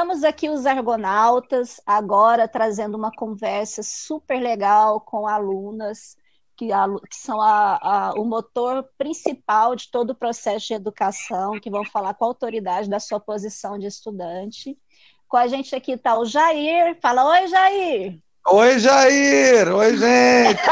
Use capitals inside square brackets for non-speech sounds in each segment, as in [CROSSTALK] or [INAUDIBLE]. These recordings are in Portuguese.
Estamos aqui os argonautas, agora trazendo uma conversa super legal com alunas que, a, que são a, a, o motor principal de todo o processo de educação, que vão falar com a autoridade da sua posição de estudante. Com a gente aqui está o Jair. Fala, oi, Jair! Oi, Jair! Oi, gente!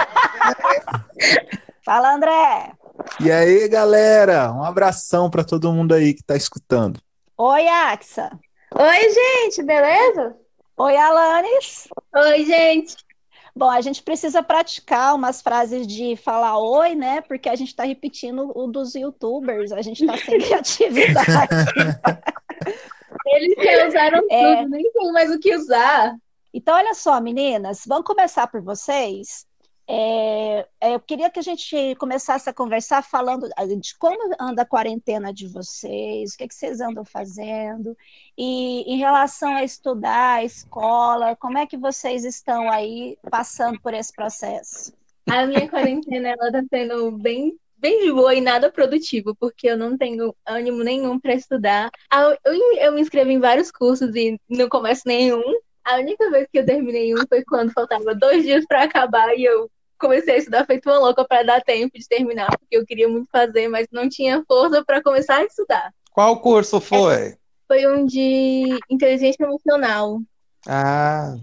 [LAUGHS] Fala, André! E aí, galera? Um abração para todo mundo aí que está escutando. Oi, Axa! Oi, gente, beleza? Oi, Alanis! Oi, gente! Bom, a gente precisa praticar umas frases de falar oi, né? Porque a gente está repetindo o dos youtubers, a gente está sem [LAUGHS] criatividade. [LAUGHS] Eles já usaram é... tudo, nem tem mais o que usar. Então, olha só, meninas, vamos começar por vocês. É, é, eu queria que a gente começasse a conversar falando de como anda a quarentena de vocês, o que, é que vocês andam fazendo, e em relação a estudar, a escola, como é que vocês estão aí passando por esse processo? A minha quarentena está sendo bem bem de boa e nada produtivo, porque eu não tenho ânimo nenhum para estudar. Eu, eu me inscrevi em vários cursos e não começo nenhum. A única vez que eu terminei um foi quando faltava dois dias para acabar e eu comecei a estudar feito uma louca para dar tempo de terminar, porque eu queria muito fazer, mas não tinha força para começar a estudar. Qual curso foi? Foi um de inteligência emocional. Ah.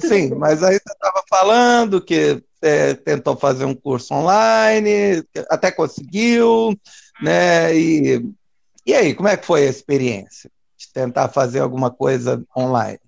Sim, bem. mas aí você estava falando que é, tentou fazer um curso online, até conseguiu, né? E, e aí, como é que foi a experiência de tentar fazer alguma coisa online?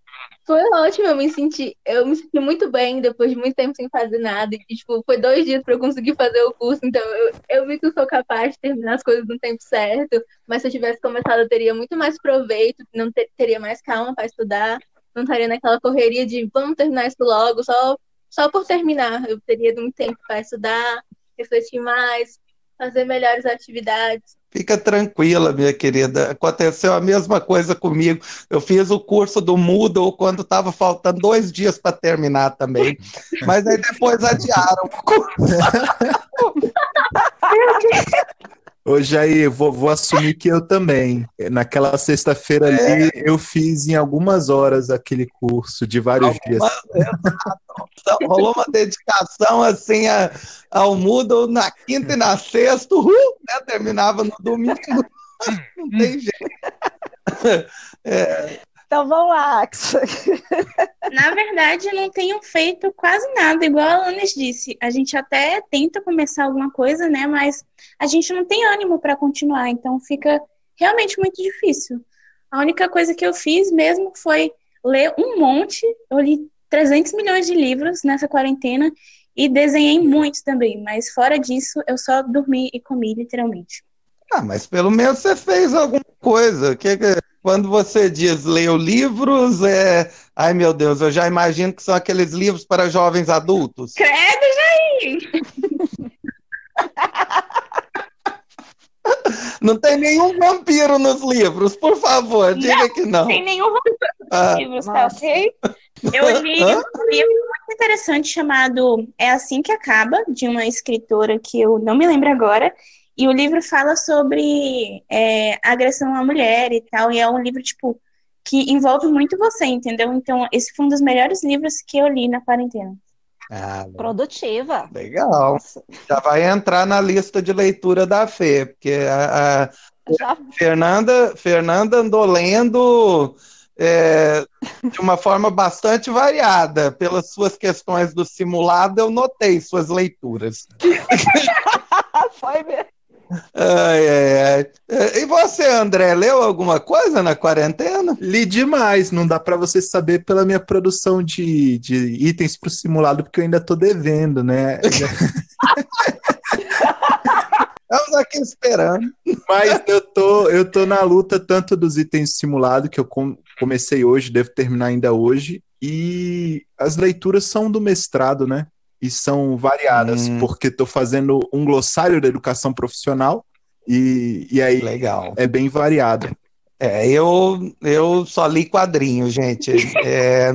Foi ótimo, eu me senti, eu me senti muito bem depois de muito tempo sem fazer nada. E, tipo, foi dois dias para eu conseguir fazer o curso, então eu, eu vi que eu sou capaz de terminar as coisas no tempo certo. Mas se eu tivesse começado, eu teria muito mais proveito, não ter, teria mais calma para estudar, não estaria naquela correria de vamos terminar isso logo, só, só por terminar. Eu teria muito tempo para estudar, refletir mais, fazer melhores atividades. Fica tranquila, minha querida. Aconteceu a mesma coisa comigo. Eu fiz o curso do Moodle quando estava faltando dois dias para terminar também. Mas aí depois adiaram o curso. [LAUGHS] Ô Jair, vou, vou, assumir que eu também. Naquela sexta-feira é. ali, eu fiz em algumas horas aquele curso de vários Alguma, dias. Então, rolou uma dedicação assim a, ao Moodle na quinta e na sexta, né? terminava no domingo. [LAUGHS] Não tem jeito. É, então vamos lá, Axel. Na verdade, eu não tenho feito quase nada, igual a Alanis disse. A gente até tenta começar alguma coisa, né? Mas a gente não tem ânimo para continuar, então fica realmente muito difícil. A única coisa que eu fiz mesmo foi ler um monte. Eu li 300 milhões de livros nessa quarentena e desenhei muitos também, mas fora disso, eu só dormi e comi, literalmente. Ah, mas pelo menos você fez alguma coisa. Que, que quando você diz leu livros, é. Ai, meu Deus, eu já imagino que são aqueles livros para jovens adultos. Credo, Jair! [LAUGHS] Não tem nenhum vampiro nos livros, por favor, diga não, que não. Não tem nenhum vampiro nos ah, livros, tá ok? Eu li um livro muito interessante chamado É Assim Que Acaba, de uma escritora que eu não me lembro agora, e o livro fala sobre é, agressão à mulher e tal, e é um livro, tipo, que envolve muito você, entendeu? Então, esse foi um dos melhores livros que eu li na quarentena. Ah, Produtiva. Legal. Já vai entrar na lista de leitura da Fê, porque a, a Fernanda, Fernanda andou lendo é, de uma forma bastante variada. Pelas suas questões do simulado, eu notei suas leituras. [LAUGHS] Foi mesmo. Ai, ai, ai. E você, André, leu alguma coisa na quarentena? Li demais, não dá para você saber pela minha produção de, de itens para o simulado, porque eu ainda tô devendo, né? [LAUGHS] Estamos aqui esperando. Mas eu tô, eu tô na luta tanto dos itens simulado, que eu com, comecei hoje, devo terminar ainda hoje, e as leituras são do mestrado, né? E são variadas, hum. porque estou fazendo um glossário da educação profissional e, e aí Legal. é bem variado. É, eu, eu só li quadrinhos, gente. É,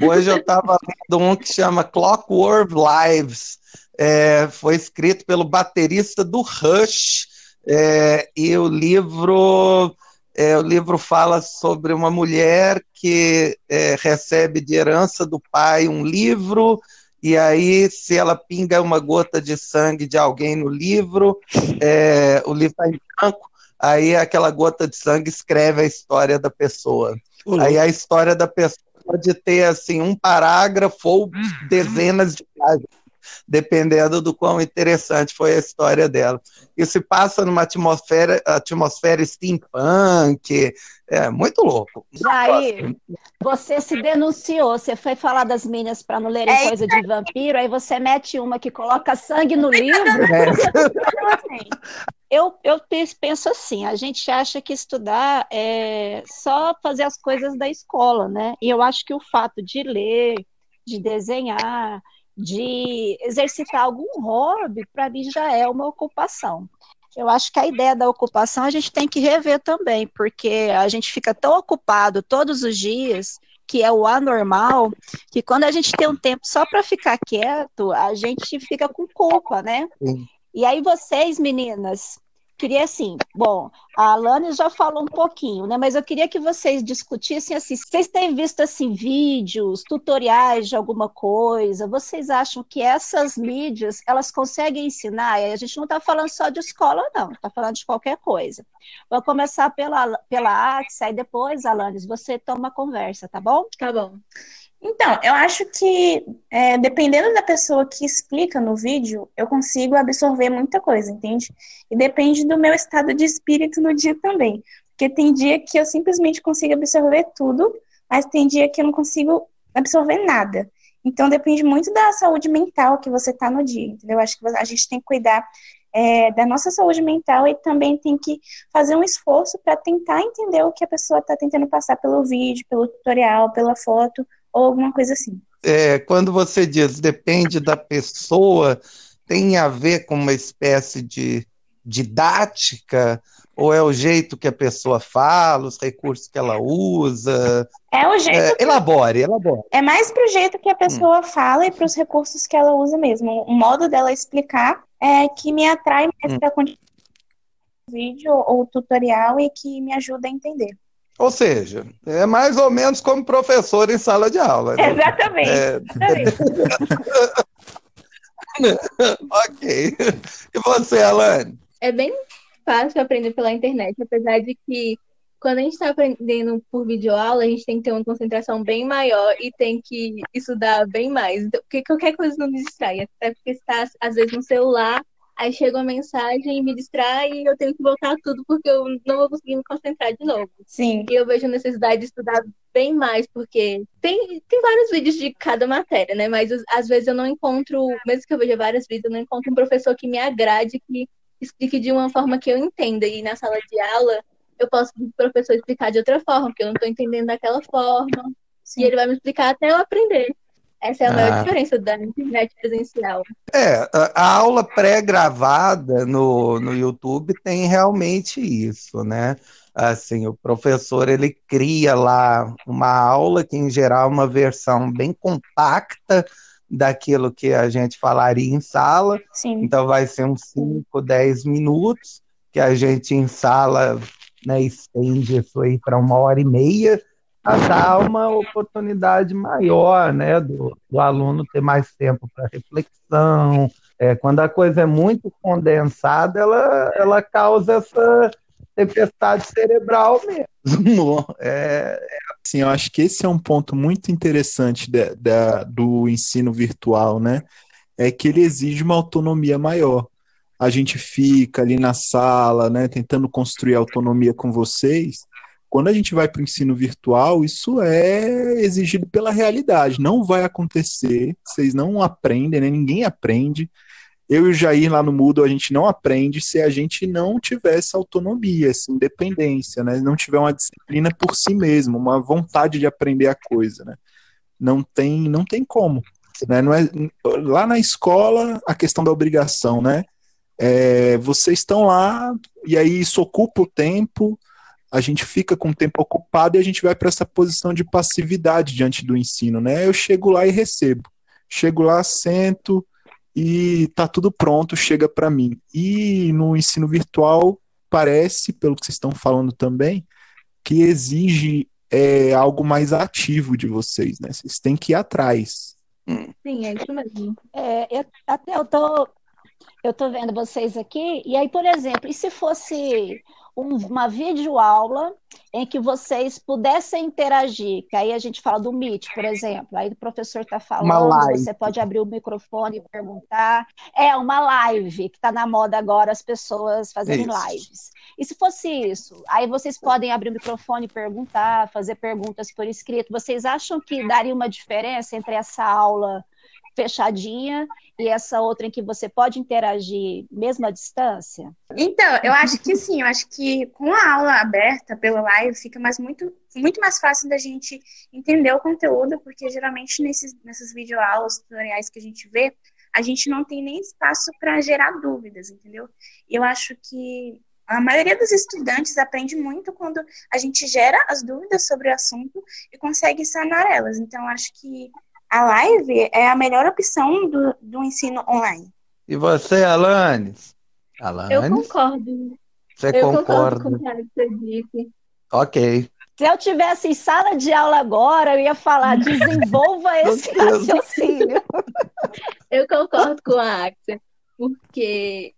hoje eu estava lendo um que chama Clockwork Lives. É, foi escrito pelo baterista do Rush. É, e o livro É, o livro fala sobre uma mulher que é, recebe de herança do pai um livro, e aí, se ela pinga uma gota de sangue de alguém no livro, é, o livro está em branco, aí aquela gota de sangue escreve a história da pessoa. Uhum. Aí a história da pessoa pode ter assim um parágrafo ou uhum. dezenas de páginas dependendo do quão interessante foi a história dela. E se passa numa atmosfera, atmosfera steampunk, é muito louco. Jair, você se denunciou, você foi falar das meninas para não lerem é coisa de vampiro, aí você mete uma que coloca sangue no livro. É. [LAUGHS] Eu, eu penso assim, a gente acha que estudar é só fazer as coisas da escola, né? E eu acho que o fato de ler, de desenhar, de exercitar algum hobby, para mim já é uma ocupação. Eu acho que a ideia da ocupação a gente tem que rever também, porque a gente fica tão ocupado todos os dias, que é o anormal, que quando a gente tem um tempo só para ficar quieto, a gente fica com culpa, né? Sim. E aí vocês, meninas, queria assim, bom, a Alane já falou um pouquinho, né? Mas eu queria que vocês discutissem assim, vocês têm visto assim vídeos, tutoriais de alguma coisa? Vocês acham que essas mídias elas conseguem ensinar? E a gente não está falando só de escola, não, está falando de qualquer coisa. Vou começar pela pela Axia e depois, Alanes, você toma a conversa, tá bom? Tá bom. Então, eu acho que é, dependendo da pessoa que explica no vídeo, eu consigo absorver muita coisa, entende? E depende do meu estado de espírito no dia também. Porque tem dia que eu simplesmente consigo absorver tudo, mas tem dia que eu não consigo absorver nada. Então depende muito da saúde mental que você está no dia, entendeu? Eu acho que a gente tem que cuidar é, da nossa saúde mental e também tem que fazer um esforço para tentar entender o que a pessoa está tentando passar pelo vídeo, pelo tutorial, pela foto ou alguma coisa assim. É, quando você diz depende da pessoa, tem a ver com uma espécie de didática ou é o jeito que a pessoa fala, os recursos que ela usa? É o jeito. É, que... Elabore, elabore. É mais para o jeito que a pessoa hum. fala e para os recursos que ela usa mesmo. O modo dela explicar é que me atrai mais hum. para continuar o vídeo ou tutorial e que me ajuda a entender. Ou seja, é mais ou menos como professor em sala de aula. Né? Exatamente. É... [LAUGHS] ok. E você, Alane? É bem fácil aprender pela internet, apesar de que quando a gente está aprendendo por videoaula, a gente tem que ter uma concentração bem maior e tem que estudar bem mais. Então, porque qualquer coisa não me distrai. Até porque está, às vezes, no celular, aí chega uma mensagem e me distrai e eu tenho que voltar tudo porque eu não vou conseguir me concentrar de novo. Sim. E eu vejo a necessidade de estudar bem mais, porque tem, tem vários vídeos de cada matéria, né? Mas às vezes eu não encontro, mesmo que eu veja vários vídeos, eu não encontro um professor que me agrade, que explique de uma forma que eu entenda. E na sala de aula, eu posso o professor explicar de outra forma, porque eu não estou entendendo daquela forma. Sim. E ele vai me explicar até eu aprender. Essa é a maior ah. diferença da internet presencial. É, a aula pré-gravada no, no YouTube tem realmente isso, né? Assim, o professor ele cria lá uma aula que em geral é uma versão bem compacta daquilo que a gente falaria em sala. Sim. Então vai ser uns 5, 10 minutos que a gente em sala né, estende isso aí para uma hora e meia a dar uma oportunidade maior, né, do, do aluno ter mais tempo para reflexão. É, quando a coisa é muito condensada, ela, ela causa essa tempestade cerebral mesmo. [LAUGHS] É, é... Sim, eu acho que esse é um ponto muito interessante de, de, do ensino virtual, né? É que ele exige uma autonomia maior. A gente fica ali na sala, né, tentando construir autonomia com vocês, quando a gente vai para o ensino virtual, isso é exigido pela realidade. Não vai acontecer, vocês não aprendem, né? ninguém aprende. Eu e o Jair lá no Moodle, a gente não aprende se a gente não tiver essa autonomia, essa independência, né? não tiver uma disciplina por si mesmo, uma vontade de aprender a coisa. Né? Não, tem, não tem como. Né? Não é, lá na escola, a questão da obrigação, né? É, vocês estão lá e aí isso ocupa o tempo, a gente fica com o tempo ocupado e a gente vai para essa posição de passividade diante do ensino, né? Eu chego lá e recebo. Chego lá, sento e tá tudo pronto, chega para mim. E no ensino virtual parece, pelo que vocês estão falando também, que exige é, algo mais ativo de vocês, né? Vocês têm que ir atrás. Sim, é isso mesmo. É, eu, até eu tô, eu tô vendo vocês aqui, e aí, por exemplo, e se fosse um, uma videoaula em que vocês pudessem interagir, que aí a gente fala do Meet, por exemplo, aí o professor está falando, você pode abrir o microfone e perguntar. É uma live que está na moda agora, as pessoas fazerem isso. lives. E se fosse isso, aí vocês podem abrir o microfone e perguntar, fazer perguntas por escrito. Vocês acham que daria uma diferença entre essa aula fechadinha e essa outra em que você pode interagir mesmo à distância? Então, eu acho que sim, eu acho que com a aula aberta pelo live fica mais muito, muito mais fácil da gente entender o conteúdo, porque geralmente nesses, nessas videoaulas, tutoriais que a gente vê, a gente não tem nem espaço para gerar dúvidas, entendeu? Eu acho que a maioria dos estudantes aprende muito quando a gente gera as dúvidas sobre o assunto e consegue sanar elas. Então, acho que a live é a melhor opção do, do ensino online. E você, Alanis? Alanis? Eu concordo. Você eu concorda? Concordo com o que você disse. Ok. Se eu tivesse em sala de aula agora, eu ia falar, desenvolva [LAUGHS] esse raciocínio. [LAUGHS] Eu concordo com a Axel, porque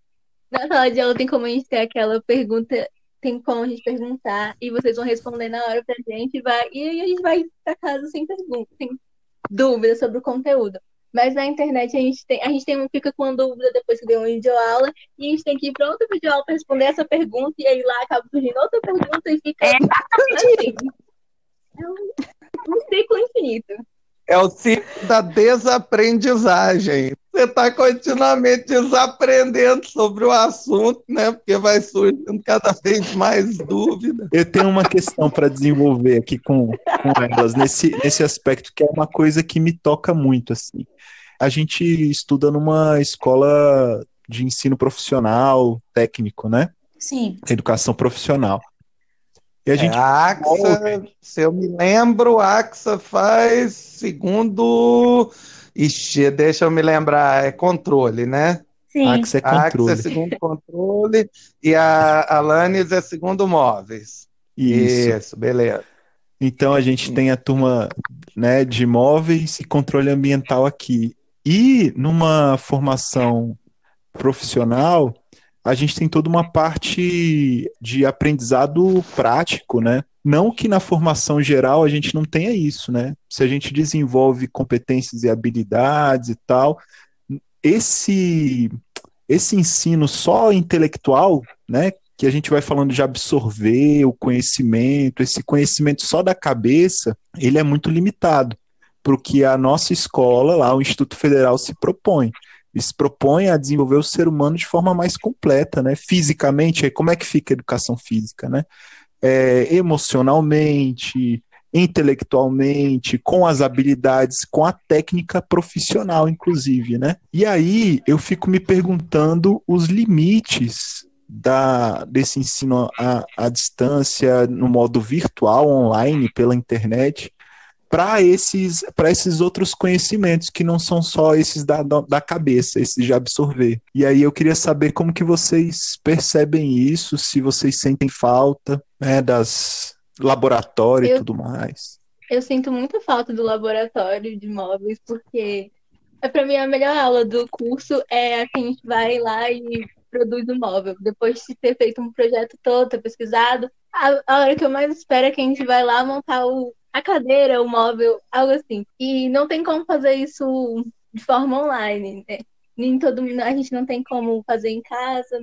na sala de aula tem como a gente ter aquela pergunta, tem como a gente perguntar, e vocês vão responder na hora pra gente, vai, e aí a gente vai pra casa sem pergunta, sem dúvida sobre o conteúdo. Mas na internet a gente tem, a gente tem, fica com dúvida depois que deu uma videoaula e a gente tem que ir para outra videoaula para responder essa pergunta e aí lá acaba surgindo outra pergunta e fica é assim. [LAUGHS] É um, um ciclo infinito. É o ciclo da desaprendizagem. Você está continuamente desaprendendo sobre o assunto, né? Porque vai surgindo cada vez mais dúvida. Eu tenho uma questão para desenvolver aqui com, com elas, nesse, nesse aspecto, que é uma coisa que me toca muito. assim. A gente estuda numa escola de ensino profissional, técnico, né? Sim. Educação profissional. E a gente. É, a AXA, se eu me lembro, a AXA faz segundo. Ixi, deixa eu me lembrar, é controle, né? Sim. A AXA é controle. A AXA é segundo controle e a Alanis é segundo móveis. Isso. Isso, beleza. Então a gente tem a turma né, de móveis e controle ambiental aqui. E numa formação profissional, a gente tem toda uma parte de aprendizado prático, né? Não que na formação geral a gente não tenha isso, né? Se a gente desenvolve competências e habilidades e tal, esse esse ensino só intelectual, né, que a gente vai falando de absorver o conhecimento, esse conhecimento só da cabeça, ele é muito limitado para o que a nossa escola, lá, o Instituto Federal, se propõe. Ele se propõe a desenvolver o ser humano de forma mais completa, né? Fisicamente, aí como é que fica a educação física, né? É, emocionalmente, intelectualmente, com as habilidades, com a técnica profissional, inclusive, né? E aí eu fico me perguntando os limites da, desse ensino à, à distância, no modo virtual, online, pela internet, para esses, esses outros conhecimentos que não são só esses da, da cabeça, esses de absorver. E aí eu queria saber como que vocês percebem isso, se vocês sentem falta né, das laboratório eu, e tudo mais. Eu sinto muita falta do laboratório de móveis, porque é para mim a melhor aula do curso é a que a gente vai lá e produz o móvel. Depois de ter feito um projeto todo, ter pesquisado, a, a hora que eu mais espero é que a gente vai lá montar o, a cadeira, o móvel, algo assim. E não tem como fazer isso de forma online, né? Nem todo a gente não tem como fazer em casa.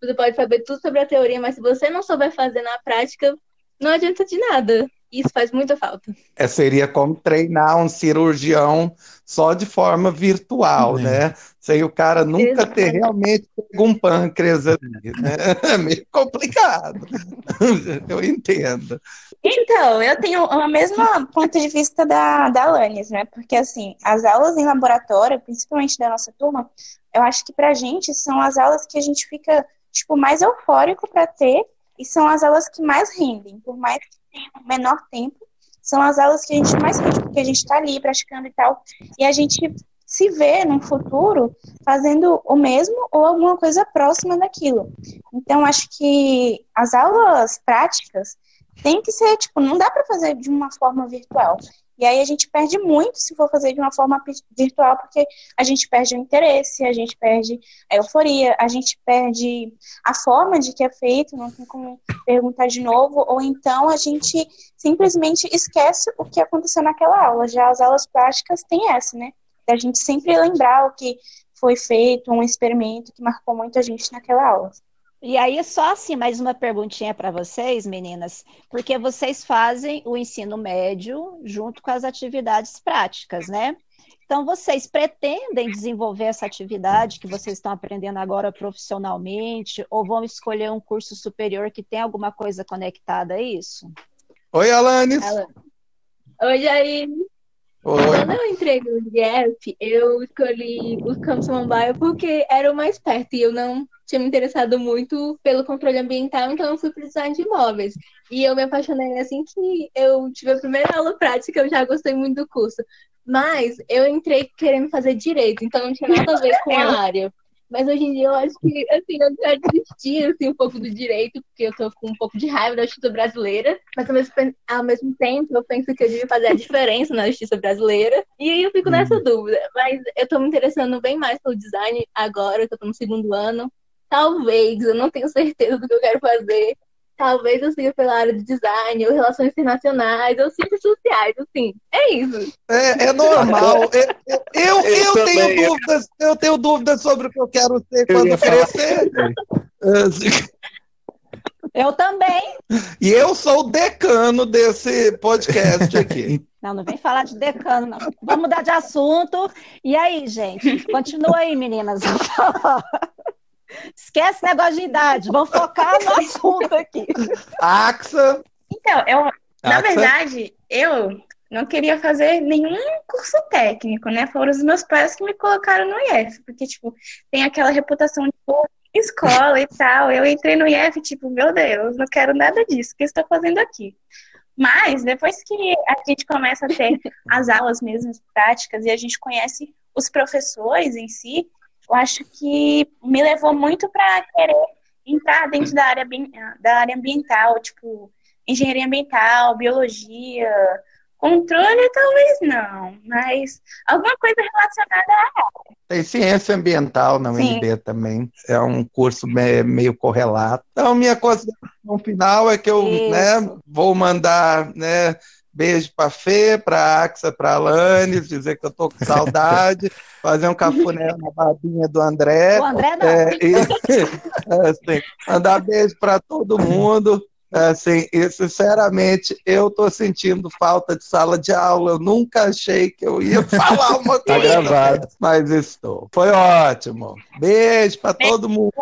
Você pode saber tudo sobre a teoria, mas se você não souber fazer na prática, não adianta de nada. Isso faz muita falta. É, seria como treinar um cirurgião só de forma virtual, né? Sem o cara nunca Exatamente. ter realmente um pâncreas ali, né? [LAUGHS] É meio complicado. [LAUGHS] Eu entendo. Então, eu tenho o mesmo ponto de vista da, da Alanis, né? Porque, assim, as aulas em laboratório, principalmente da nossa turma, eu acho que pra gente são as aulas que a gente fica, tipo, mais eufórico para ter e são as aulas que mais rendem, por mais que tenha menor tempo, são as aulas que a gente mais rende, porque a gente está ali praticando e tal, e a gente se vê no futuro fazendo o mesmo ou alguma coisa próxima daquilo. Então, acho que as aulas práticas, tem que ser, tipo, não dá para fazer de uma forma virtual. E aí a gente perde muito se for fazer de uma forma virtual, porque a gente perde o interesse, a gente perde a euforia, a gente perde a forma de que é feito, não tem como perguntar de novo, ou então a gente simplesmente esquece o que aconteceu naquela aula. Já as aulas práticas têm essa, né? Da gente sempre lembrar o que foi feito, um experimento que marcou muito a gente naquela aula. E aí, só assim, mais uma perguntinha para vocês, meninas, porque vocês fazem o ensino médio junto com as atividades práticas, né? Então, vocês pretendem desenvolver essa atividade que vocês estão aprendendo agora profissionalmente, ou vão escolher um curso superior que tem alguma coisa conectada a isso? Oi, Alanis. Oi, Jair. Quando eu entrei no IF, eu escolhi o Campus Mobile porque era o mais perto e eu não tinha me interessado muito pelo controle ambiental, então eu fui para design de imóveis. E eu me apaixonei assim que eu tive a primeira aula prática, eu já gostei muito do curso. Mas eu entrei querendo fazer direito, então não tinha nada a ver com a [LAUGHS] área. Mas hoje em dia eu acho que, assim, eu já desisti, assim, um pouco do direito, porque eu tô com um pouco de raiva da justiça brasileira, mas ao mesmo, ao mesmo tempo eu penso que eu devia fazer a diferença na justiça brasileira, e aí eu fico nessa uhum. dúvida. Mas eu tô me interessando bem mais pelo design agora, que eu tô no segundo ano, Talvez, eu não tenho certeza do que eu quero fazer. Talvez eu siga pela área de design, ou relações internacionais, ou ciências sociais, assim. É isso. É, é normal. eu, eu, eu, eu tenho dúvidas, eu tenho dúvidas sobre o que eu quero ser quando crescer. Eu também. E eu sou o decano desse podcast aqui. Não, não vem falar de decano, não. Vamos mudar de assunto. E aí, gente? Continua aí, meninas. Esquece negócio de idade, vamos focar no [LAUGHS] assunto aqui. Axa. Então, eu, na verdade, eu não queria fazer nenhum curso técnico, né? Foram os meus pais que me colocaram no IF, porque, tipo, tem aquela reputação de escola e tal. Eu entrei no IF, tipo, meu Deus, não quero nada disso, o que estou fazendo aqui? Mas, depois que a gente começa a ter as aulas mesmo práticas e a gente conhece os professores em si, eu acho que me levou muito para querer entrar dentro da área, da área ambiental, tipo, engenharia ambiental, biologia, controle talvez não, mas alguma coisa relacionada à área. Tem ciência ambiental na UNB Sim. também, é um curso meio correlato. Então, minha consideração final é que eu né, vou mandar né, Beijo para Fê, para Axa, para Alanis, dizer que eu tô com saudade, [LAUGHS] fazer um cafuné na babinha do André. O André não. É, e, assim, mandar beijo para todo mundo. Assim, e sinceramente, eu tô sentindo falta de sala de aula. Eu nunca achei que eu ia falar uma [LAUGHS] tá coisa. tá gravado. Mas estou. Foi ótimo. Beijo para todo mundo.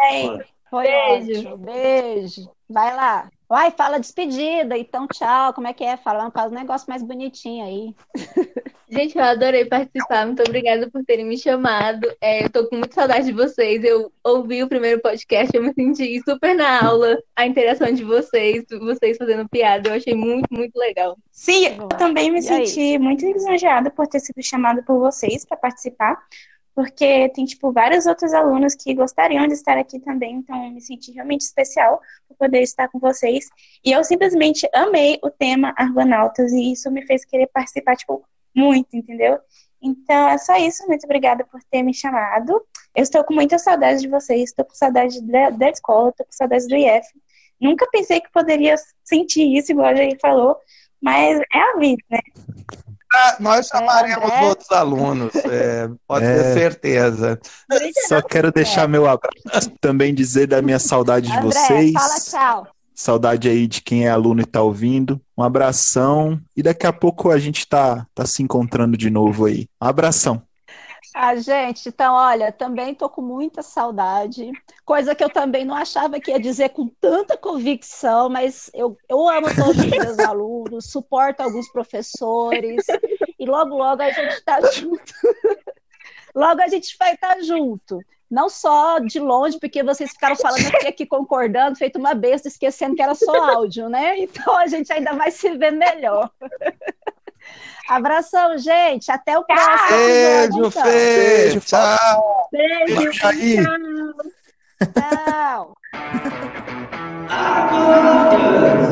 Foi beijo. ótimo. Beijo. Vai lá. Vai, fala despedida, então tchau, como é que é? Fala um negócio mais bonitinho aí. [LAUGHS] Gente, eu adorei participar, muito obrigada por terem me chamado. É, eu tô com muita saudade de vocês. Eu ouvi o primeiro podcast, eu me senti super na aula, a interação de vocês, vocês fazendo piada, eu achei muito, muito legal. Sim, eu também me e senti aí? muito lisonjeada por ter sido chamada por vocês para participar porque tem, tipo, vários outros alunos que gostariam de estar aqui também, então me senti realmente especial por poder estar com vocês. E eu simplesmente amei o tema Argonautas e isso me fez querer participar, tipo, muito, entendeu? Então é só isso, muito obrigada por ter me chamado. Eu estou com muita saudade de vocês, estou com saudade da, da escola, estou com saudade do IF. Nunca pensei que poderia sentir isso, igual a Jair falou, mas é a vida, né? Nós chamaremos é, outros alunos, é, pode é. ter certeza. Só quero deixar meu abraço, também dizer da minha saudade de André, vocês. Fala tchau. Saudade aí de quem é aluno e está ouvindo. Um abração. E daqui a pouco a gente tá, tá se encontrando de novo aí. Um abração. Ah, gente, então, olha, também estou com muita saudade, coisa que eu também não achava que ia dizer com tanta convicção, mas eu, eu amo todos os meus alunos, [LAUGHS] suporto alguns professores, e logo, logo a gente está junto. [LAUGHS] logo a gente vai estar tá junto. Não só de longe, porque vocês ficaram falando aqui, aqui concordando, feito uma besta, esquecendo que era só áudio, né? Então a gente ainda vai se ver melhor. Abração, gente. Até o próximo. Beijo, então. Fê. Tchau. Beijo. Tchau. tchau. [LAUGHS]